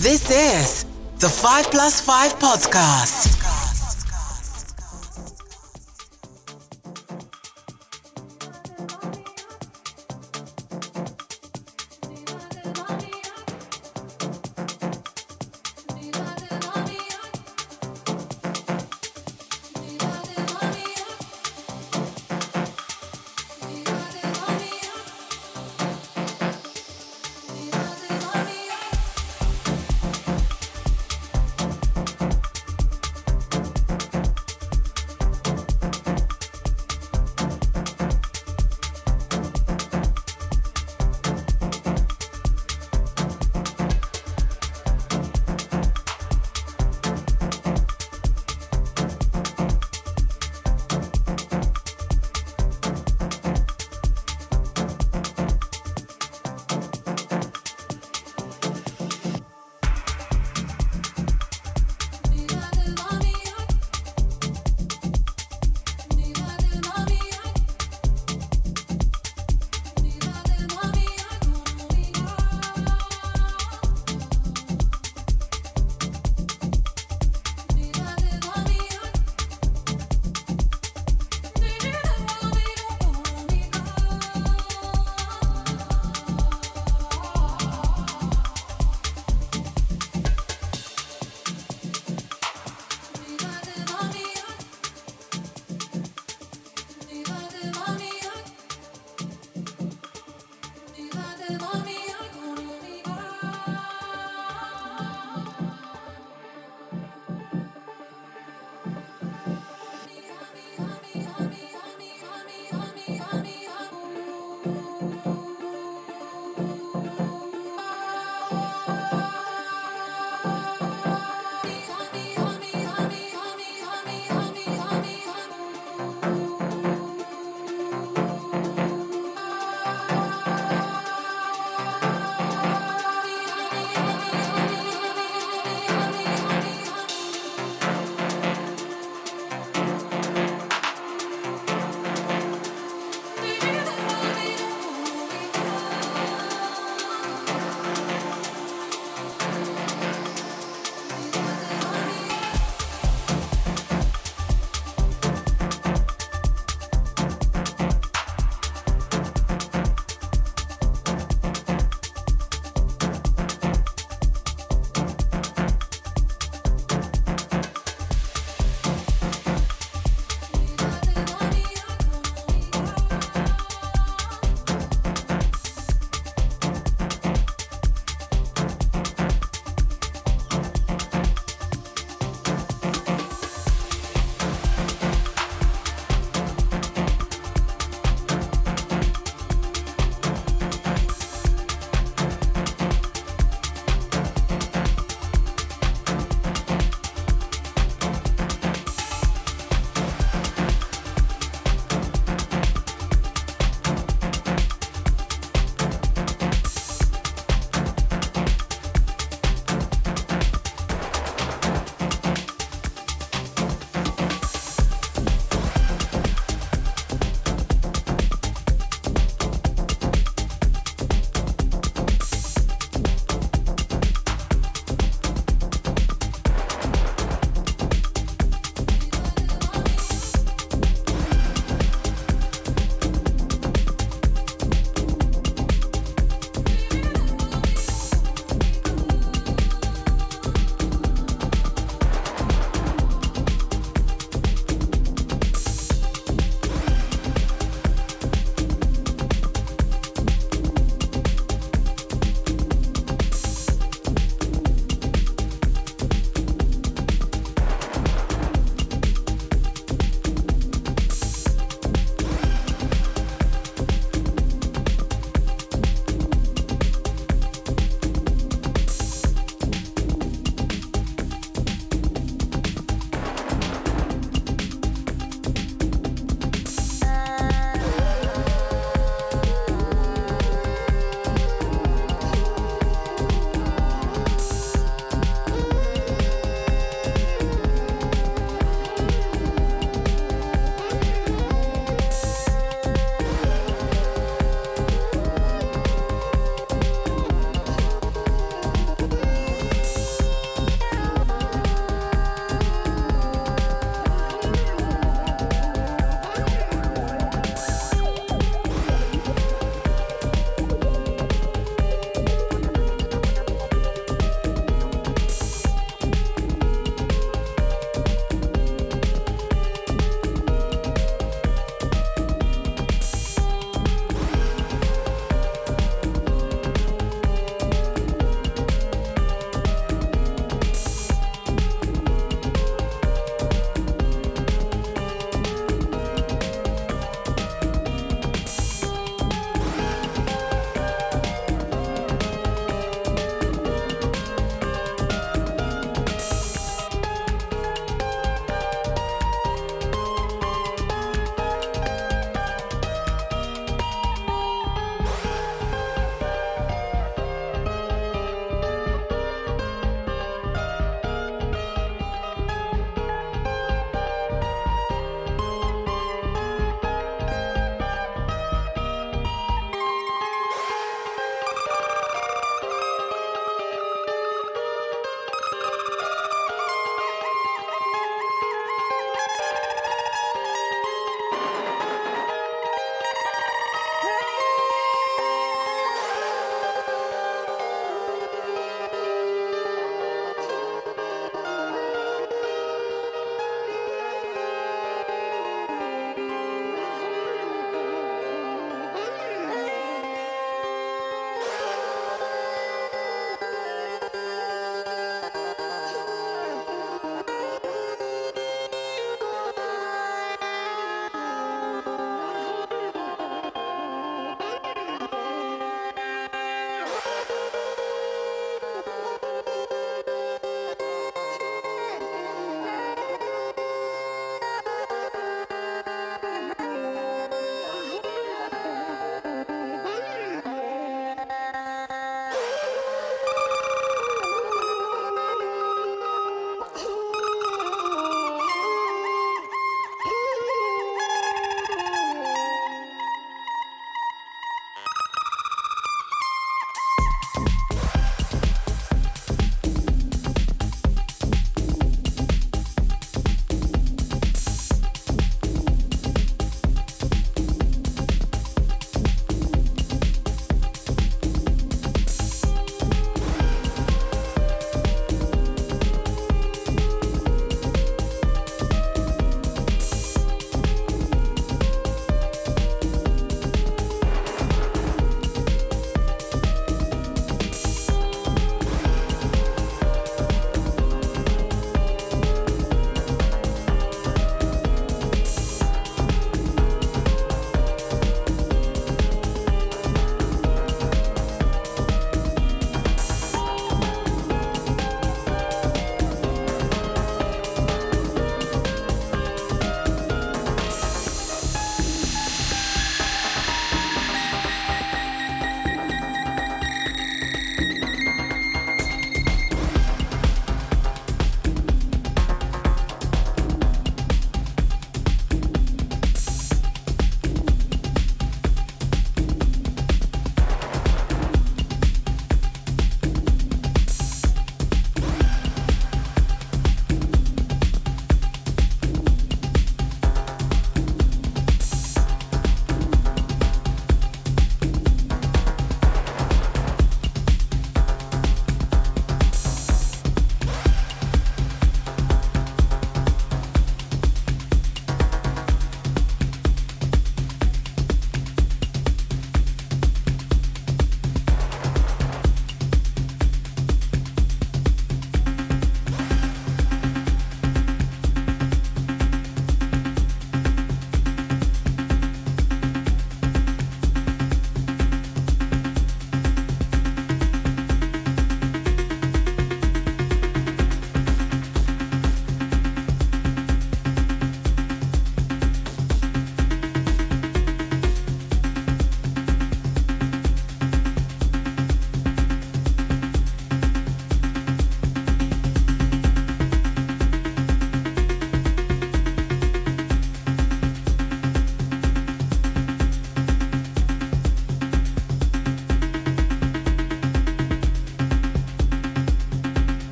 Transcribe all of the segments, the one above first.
This is the 5 Plus 5 podcast.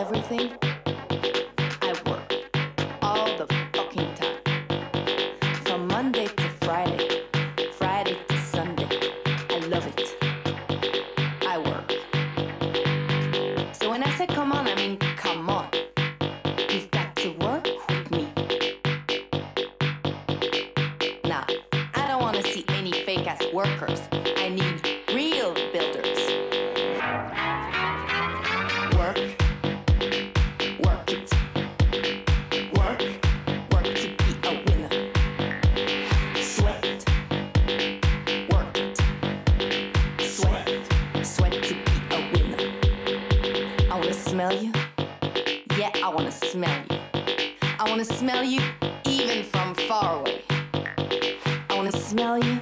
everything. smell you? Yeah, I wanna smell you. I wanna smell you even from far away. I wanna smell you.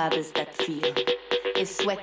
how does that feel? It's sweat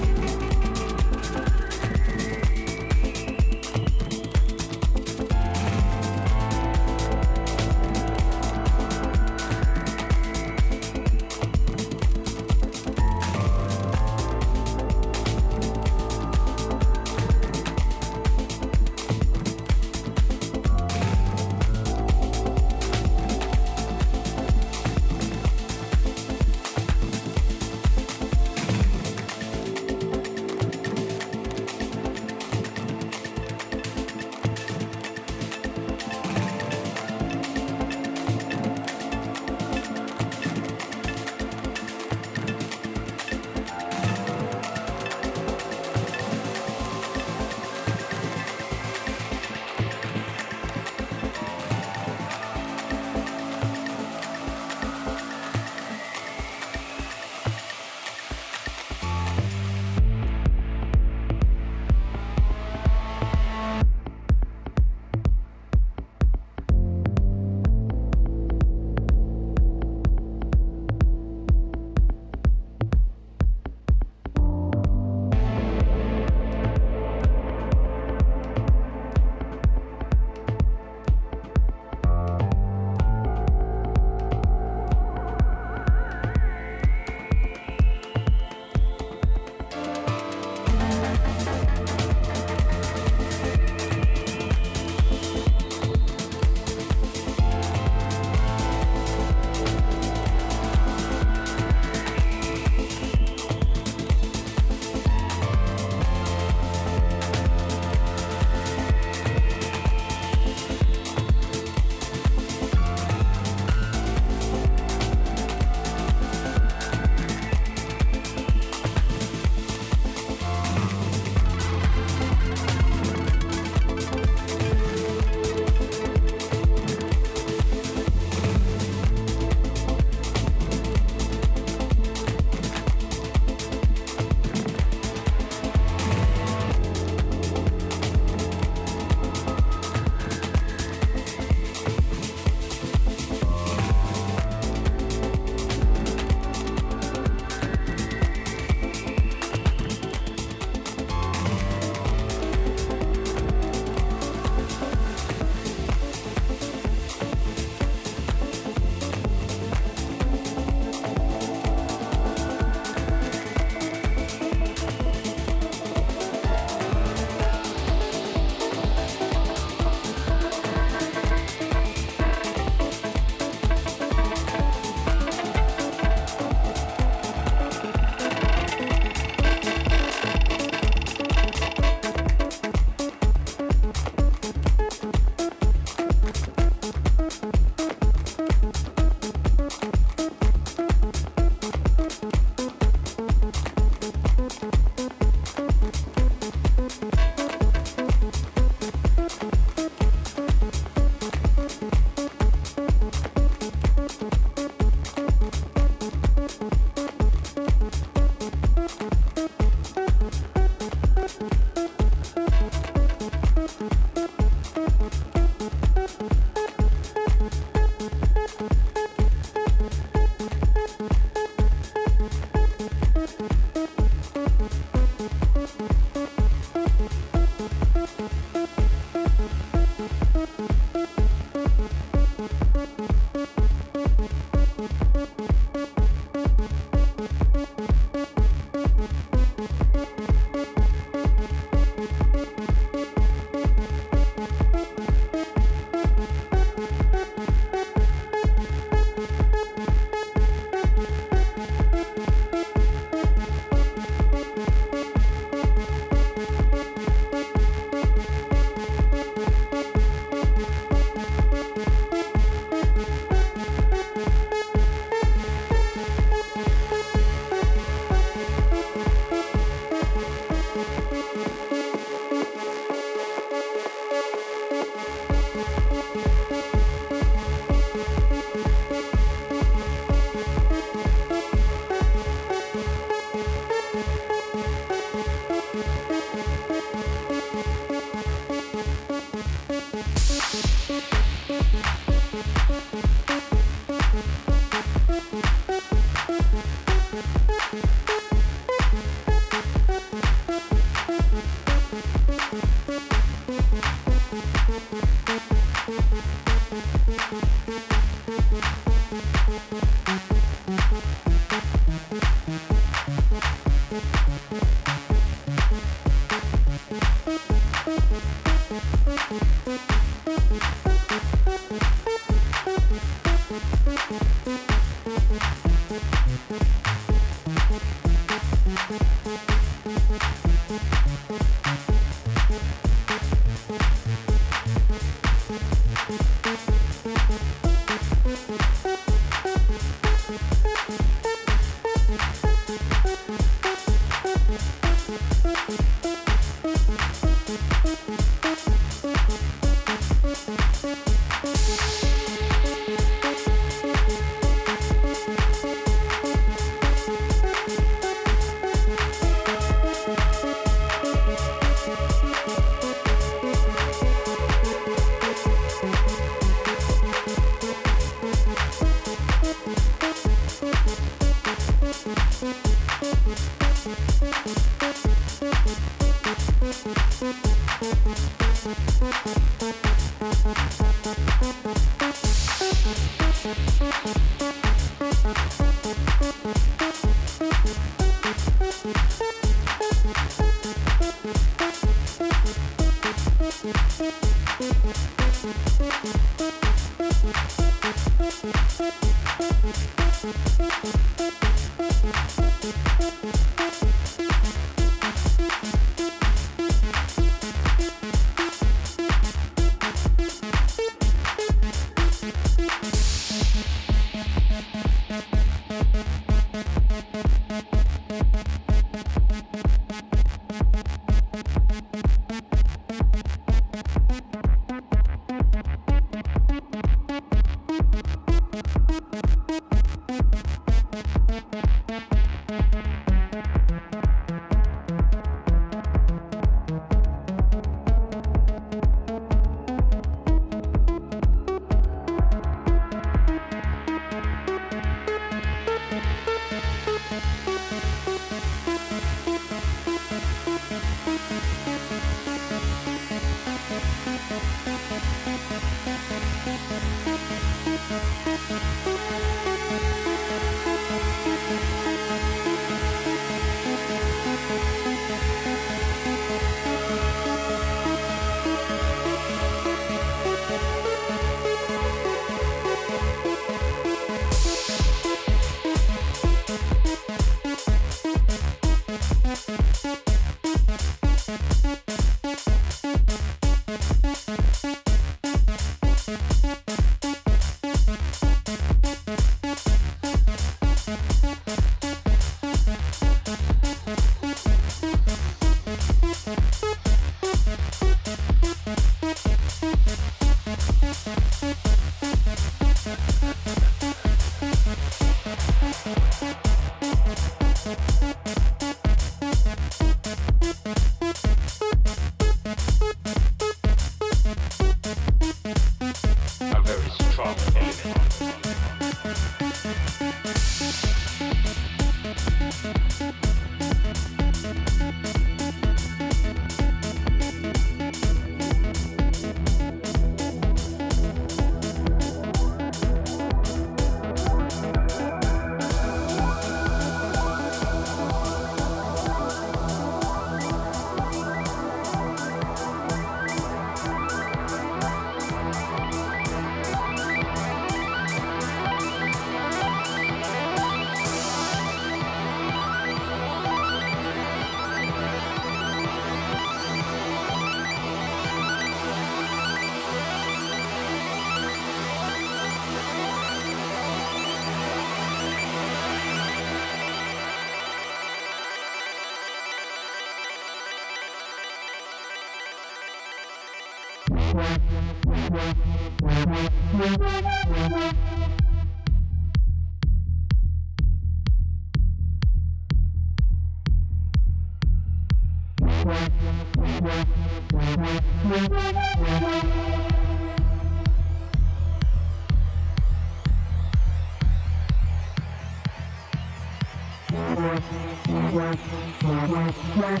Wow.